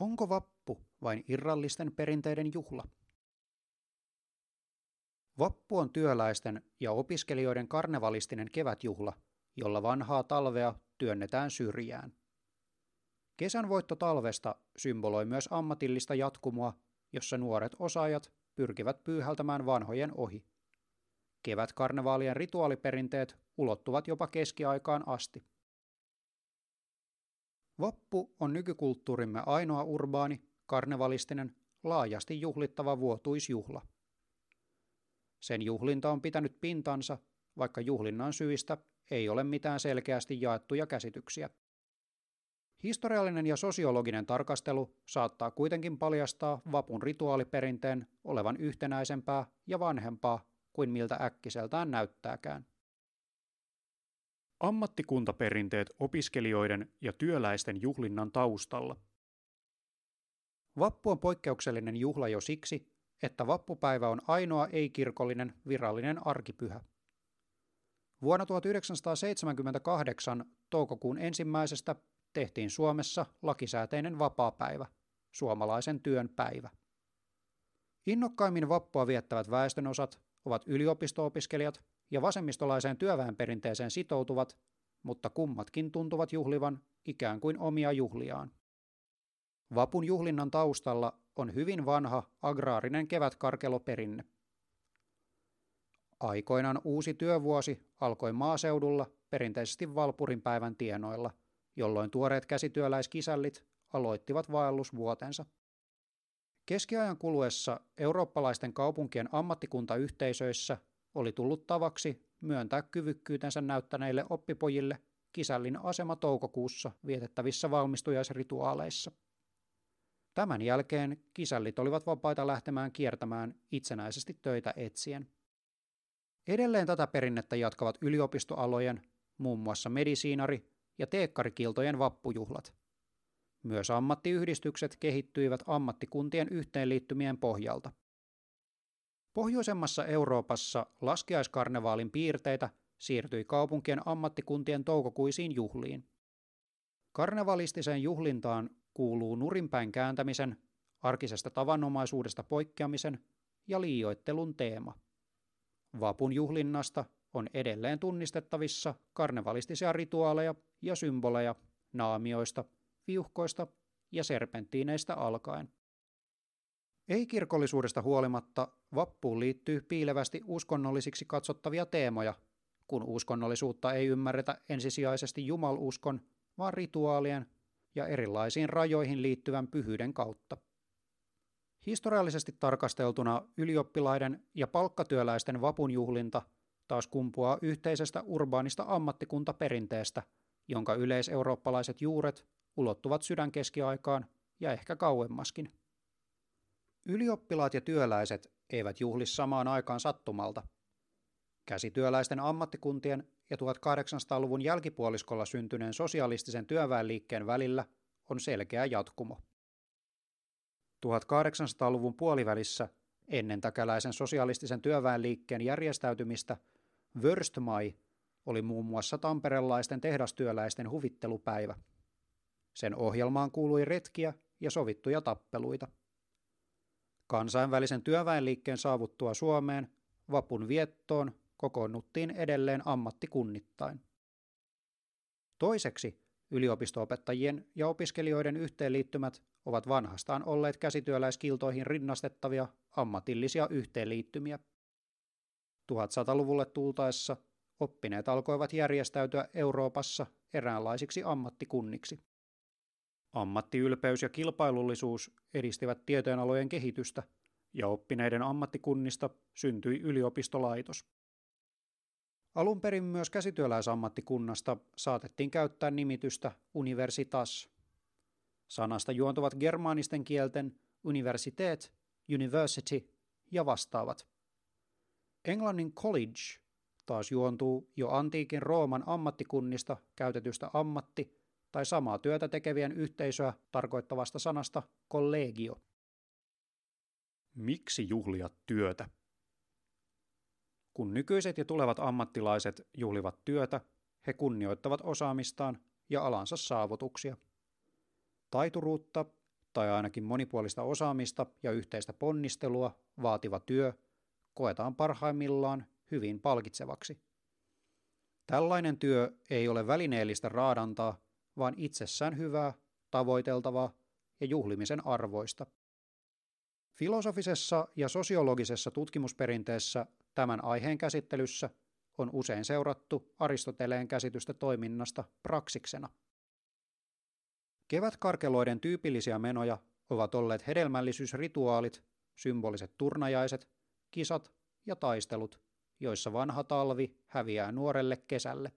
Onko vappu vain irrallisten perinteiden juhla? Vappu on työläisten ja opiskelijoiden karnevalistinen kevätjuhla, jolla vanhaa talvea työnnetään syrjään. Kesän voitto talvesta symboloi myös ammatillista jatkumoa, jossa nuoret osaajat pyrkivät pyyhältämään vanhojen ohi. Kevätkarnevaalien rituaaliperinteet ulottuvat jopa keskiaikaan asti. Vappu on nykykulttuurimme ainoa urbaani, karnevalistinen, laajasti juhlittava vuotuisjuhla. Sen juhlinta on pitänyt pintansa, vaikka juhlinnan syistä ei ole mitään selkeästi jaettuja käsityksiä. Historiallinen ja sosiologinen tarkastelu saattaa kuitenkin paljastaa vapun rituaaliperinteen olevan yhtenäisempää ja vanhempaa kuin miltä äkkiseltään näyttääkään. Ammattikuntaperinteet opiskelijoiden ja työläisten juhlinnan taustalla. Vappu on poikkeuksellinen juhla jo siksi, että vappupäivä on ainoa ei-kirkollinen virallinen arkipyhä. Vuonna 1978 toukokuun ensimmäisestä tehtiin Suomessa lakisääteinen vapaapäivä, suomalaisen työn päivä. Innokkaimmin vappua viettävät väestönosat ovat yliopisto-opiskelijat ja vasemmistolaiseen työväenperinteeseen sitoutuvat, mutta kummatkin tuntuvat juhlivan ikään kuin omia juhliaan. Vapun juhlinnan taustalla on hyvin vanha agraarinen kevätkarkeloperinne. Aikoinaan uusi työvuosi alkoi maaseudulla perinteisesti Valpurin päivän tienoilla, jolloin tuoreet käsityöläiskisällit aloittivat vaellusvuotensa. Keskiajan kuluessa eurooppalaisten kaupunkien ammattikuntayhteisöissä oli tullut tavaksi myöntää kyvykkyytensä näyttäneille oppipojille kisällin asema toukokuussa vietettävissä valmistujaisrituaaleissa. Tämän jälkeen kisällit olivat vapaita lähtemään kiertämään itsenäisesti töitä etsien. Edelleen tätä perinnettä jatkavat yliopistoalojen, muun muassa medisiinari- ja teekkarikiltojen vappujuhlat. Myös ammattiyhdistykset kehittyivät ammattikuntien yhteenliittymien pohjalta. Pohjoisemmassa Euroopassa laskiaiskarnevaalin piirteitä siirtyi kaupunkien ammattikuntien toukokuisiin juhliin. Karnevalistiseen juhlintaan kuuluu nurinpäin kääntämisen, arkisesta tavanomaisuudesta poikkeamisen ja liioittelun teema. Vapun juhlinnasta on edelleen tunnistettavissa karnevalistisia rituaaleja ja symboleja naamioista, viuhkoista ja serpenttiineistä alkaen. Ei-kirkollisuudesta huolimatta vappuun liittyy piilevästi uskonnollisiksi katsottavia teemoja, kun uskonnollisuutta ei ymmärretä ensisijaisesti jumaluskon, vaan rituaalien ja erilaisiin rajoihin liittyvän pyhyyden kautta. Historiallisesti tarkasteltuna ylioppilaiden ja palkkatyöläisten vapunjuhlinta taas kumpuaa yhteisestä urbaanista ammattikuntaperinteestä, jonka yleiseurooppalaiset juuret ulottuvat sydänkeskiaikaan ja ehkä kauemmaskin. Ylioppilaat ja työläiset eivät juhli samaan aikaan sattumalta. Käsityöläisten ammattikuntien ja 1800-luvun jälkipuoliskolla syntyneen sosialistisen työväenliikkeen välillä on selkeä jatkumo. 1800-luvun puolivälissä ennen täkäläisen sosialistisen työväenliikkeen järjestäytymistä Wörstmai oli muun muassa tamperelaisten tehdastyöläisten huvittelupäivä. Sen ohjelmaan kuului retkiä ja sovittuja tappeluita. Kansainvälisen työväenliikkeen saavuttua Suomeen vapun viettoon kokoonnuttiin edelleen ammattikunnittain. Toiseksi yliopistoopettajien ja opiskelijoiden yhteenliittymät ovat vanhastaan olleet käsityöläiskiltoihin rinnastettavia ammatillisia yhteenliittymiä. 1100-luvulle tultaessa oppineet alkoivat järjestäytyä Euroopassa eräänlaisiksi ammattikunniksi. Ammattiylpeys ja kilpailullisuus edistivät tieteenalojen kehitystä, ja oppineiden ammattikunnista syntyi yliopistolaitos. Alun perin myös käsityöläisammattikunnasta saatettiin käyttää nimitystä universitas. Sanasta juontuvat germaanisten kielten universitet, university ja vastaavat. Englannin college taas juontuu jo antiikin Rooman ammattikunnista käytetystä ammatti- tai samaa työtä tekevien yhteisöä tarkoittavasta sanasta collegio. Miksi juhlia työtä? Kun nykyiset ja tulevat ammattilaiset juhlivat työtä, he kunnioittavat osaamistaan ja alansa saavutuksia. Taituruutta, tai ainakin monipuolista osaamista ja yhteistä ponnistelua vaativa työ koetaan parhaimmillaan hyvin palkitsevaksi. Tällainen työ ei ole välineellistä raadantaa, vaan itsessään hyvää, tavoiteltavaa ja juhlimisen arvoista. Filosofisessa ja sosiologisessa tutkimusperinteessä tämän aiheen käsittelyssä on usein seurattu Aristoteleen käsitystä toiminnasta praksiksena. Kevätkarkeloiden tyypillisiä menoja ovat olleet hedelmällisyysrituaalit, symboliset turnajaiset, kisat ja taistelut, joissa vanha talvi häviää nuorelle kesälle.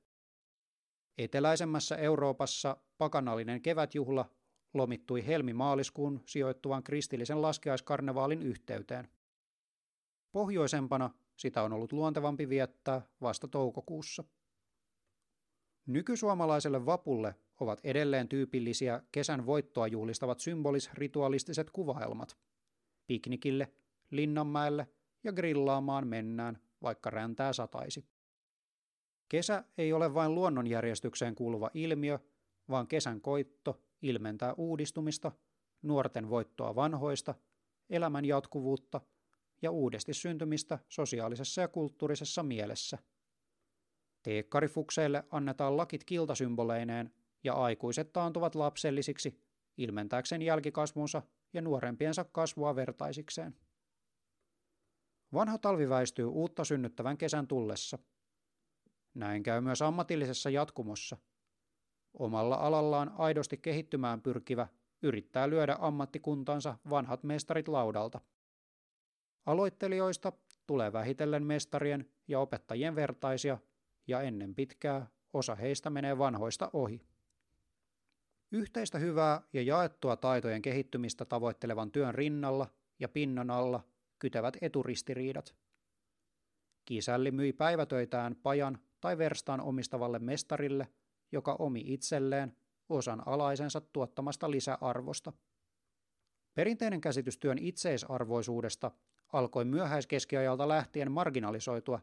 Eteläisemmässä Euroopassa pakanallinen kevätjuhla lomittui helmi-maaliskuun sijoittuvan kristillisen laskeaiskarnevaalin yhteyteen. Pohjoisempana sitä on ollut luontevampi viettää vasta toukokuussa. Nykysuomalaiselle vapulle ovat edelleen tyypillisiä kesän voittoa juhlistavat symbolis-ritualistiset kuvaelmat. Piknikille, Linnanmäelle ja grillaamaan mennään, vaikka räntää sataisi. Kesä ei ole vain luonnonjärjestykseen kuuluva ilmiö, vaan kesän koitto ilmentää uudistumista, nuorten voittoa vanhoista, elämän jatkuvuutta ja uudesti syntymistä sosiaalisessa ja kulttuurisessa mielessä. Teekkarifukseille annetaan lakit kiltasymboleineen ja aikuiset taantuvat lapsellisiksi ilmentääkseen jälkikasvunsa ja nuorempiensa kasvua vertaisikseen. Vanha talvi väistyy uutta synnyttävän kesän tullessa. Näin käy myös ammatillisessa jatkumossa. Omalla alallaan aidosti kehittymään pyrkivä yrittää lyödä ammattikuntansa vanhat mestarit laudalta. Aloittelijoista tulee vähitellen mestarien ja opettajien vertaisia, ja ennen pitkää osa heistä menee vanhoista ohi. Yhteistä hyvää ja jaettua taitojen kehittymistä tavoittelevan työn rinnalla ja pinnan alla kytevät eturistiriidat. Kisälli myi päivätöitään pajan tai verstaan omistavalle mestarille, joka omi itselleen osan alaisensa tuottamasta lisäarvosta. Perinteinen käsitys työn itseisarvoisuudesta alkoi myöhäiskeskiajalta lähtien marginalisoitua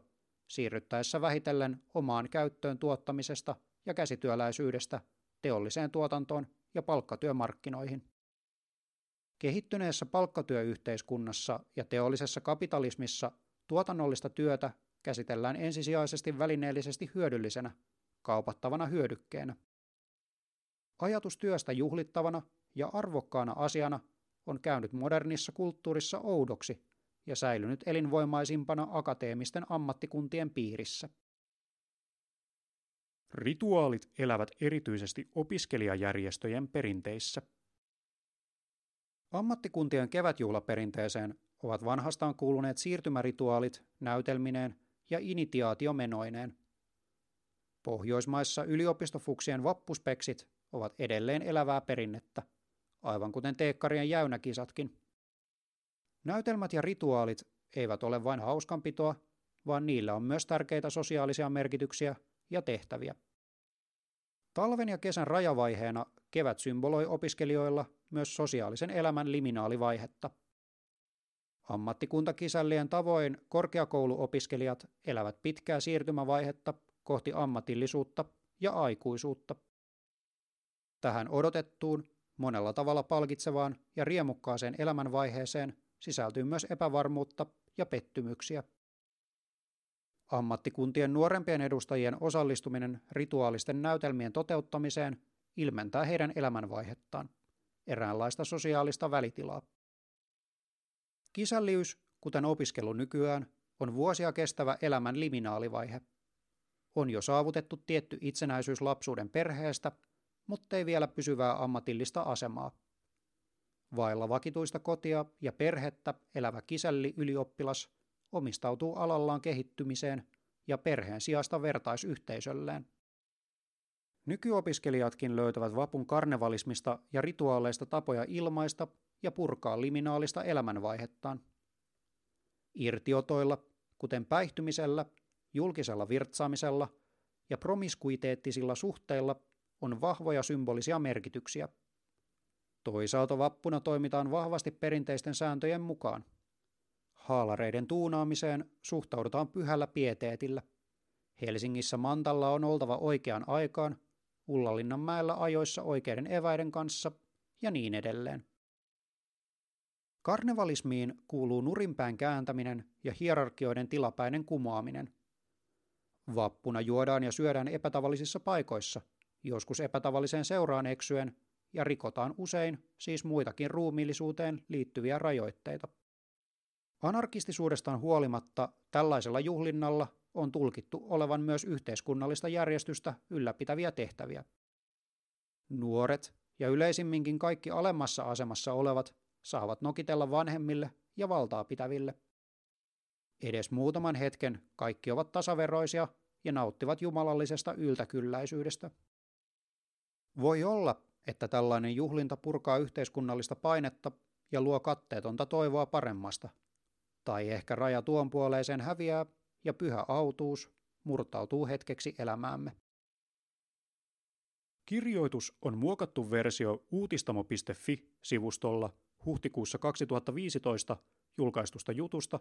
siirryttäessä vähitellen omaan käyttöön tuottamisesta ja käsityöläisyydestä teolliseen tuotantoon ja palkkatyömarkkinoihin. Kehittyneessä palkkatyöyhteiskunnassa ja teollisessa kapitalismissa tuotannollista työtä käsitellään ensisijaisesti välineellisesti hyödyllisenä, kaupattavana hyödykkeenä. Ajatus työstä juhlittavana ja arvokkaana asiana on käynyt modernissa kulttuurissa oudoksi ja säilynyt elinvoimaisimpana akateemisten ammattikuntien piirissä. Rituaalit elävät erityisesti opiskelijajärjestöjen perinteissä. Ammattikuntien kevätjuhlaperinteeseen ovat vanhastaan kuuluneet siirtymärituaalit näytelmineen ja initiaatiomenoineen. Pohjoismaissa yliopistofuksien vappuspeksit ovat edelleen elävää perinnettä, aivan kuten teekkarien jäynäkisatkin. Näytelmät ja rituaalit eivät ole vain hauskanpitoa, vaan niillä on myös tärkeitä sosiaalisia merkityksiä ja tehtäviä. Talven ja kesän rajavaiheena kevät symboloi opiskelijoilla myös sosiaalisen elämän liminaalivaihetta. Ammattikuntakisällien tavoin korkeakouluopiskelijat elävät pitkää siirtymävaihetta kohti ammatillisuutta ja aikuisuutta. Tähän odotettuun, monella tavalla palkitsevaan ja riemukkaaseen elämänvaiheeseen sisältyy myös epävarmuutta ja pettymyksiä. Ammattikuntien nuorempien edustajien osallistuminen rituaalisten näytelmien toteuttamiseen ilmentää heidän elämänvaihettaan, eräänlaista sosiaalista välitilaa. Kisälliys, kuten opiskelu nykyään, on vuosia kestävä elämän liminaalivaihe. On jo saavutettu tietty itsenäisyys lapsuuden perheestä, mutta ei vielä pysyvää ammatillista asemaa. Vailla vakituista kotia ja perhettä elävä kisälli ylioppilas omistautuu alallaan kehittymiseen ja perheen sijasta vertaisyhteisölleen. Nykyopiskelijatkin löytävät vapun karnevalismista ja rituaaleista tapoja ilmaista ja purkaa liminaalista elämänvaihettaan. Irtiotoilla, kuten päihtymisellä, julkisella virtsaamisella ja promiskuiteettisilla suhteilla, on vahvoja symbolisia merkityksiä. Toisaalta vappuna toimitaan vahvasti perinteisten sääntöjen mukaan. Haalareiden tuunaamiseen suhtaudutaan pyhällä pieteetillä. Helsingissä mantalla on oltava oikeaan aikaan, Ullalinnanmäellä ajoissa oikeiden eväiden kanssa ja niin edelleen. Karnevalismiin kuuluu nurinpään kääntäminen ja hierarkioiden tilapäinen kumoaminen. Vappuna juodaan ja syödään epätavallisissa paikoissa, joskus epätavalliseen seuraan eksyen, ja rikotaan usein siis muitakin ruumiillisuuteen liittyviä rajoitteita. Anarkistisuudestaan huolimatta tällaisella juhlinnalla on tulkittu olevan myös yhteiskunnallista järjestystä ylläpitäviä tehtäviä. Nuoret ja yleisimminkin kaikki alemmassa asemassa olevat saavat nokitella vanhemmille ja valtaa pitäville. Edes muutaman hetken kaikki ovat tasaveroisia ja nauttivat jumalallisesta yltäkylläisyydestä. Voi olla, että tällainen juhlinta purkaa yhteiskunnallista painetta ja luo katteetonta toivoa paremmasta. Tai ehkä raja tuon puoleiseen häviää ja pyhä autuus murtautuu hetkeksi elämäämme. Kirjoitus on muokattu versio uutistamo.fi-sivustolla huhtikuussa 2015 julkaistusta jutusta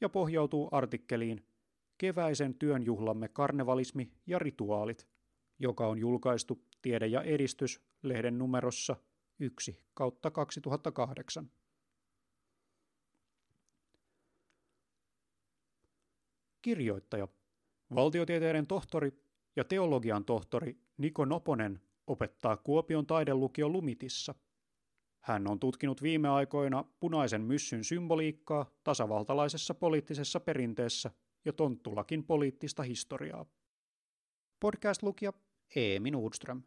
ja pohjautuu artikkeliin Keväisen työnjuhlamme karnevalismi ja rituaalit, joka on julkaistu Tiede ja edistys lehden numerossa 1 kautta 2008. Kirjoittaja, valtiotieteiden tohtori ja teologian tohtori Niko Noponen opettaa Kuopion taidelukio Lumitissa. Hän on tutkinut viime aikoina punaisen myssyn symboliikkaa tasavaltalaisessa poliittisessa perinteessä ja tonttulakin poliittista historiaa. Podcast-lukija Eemi Nordström.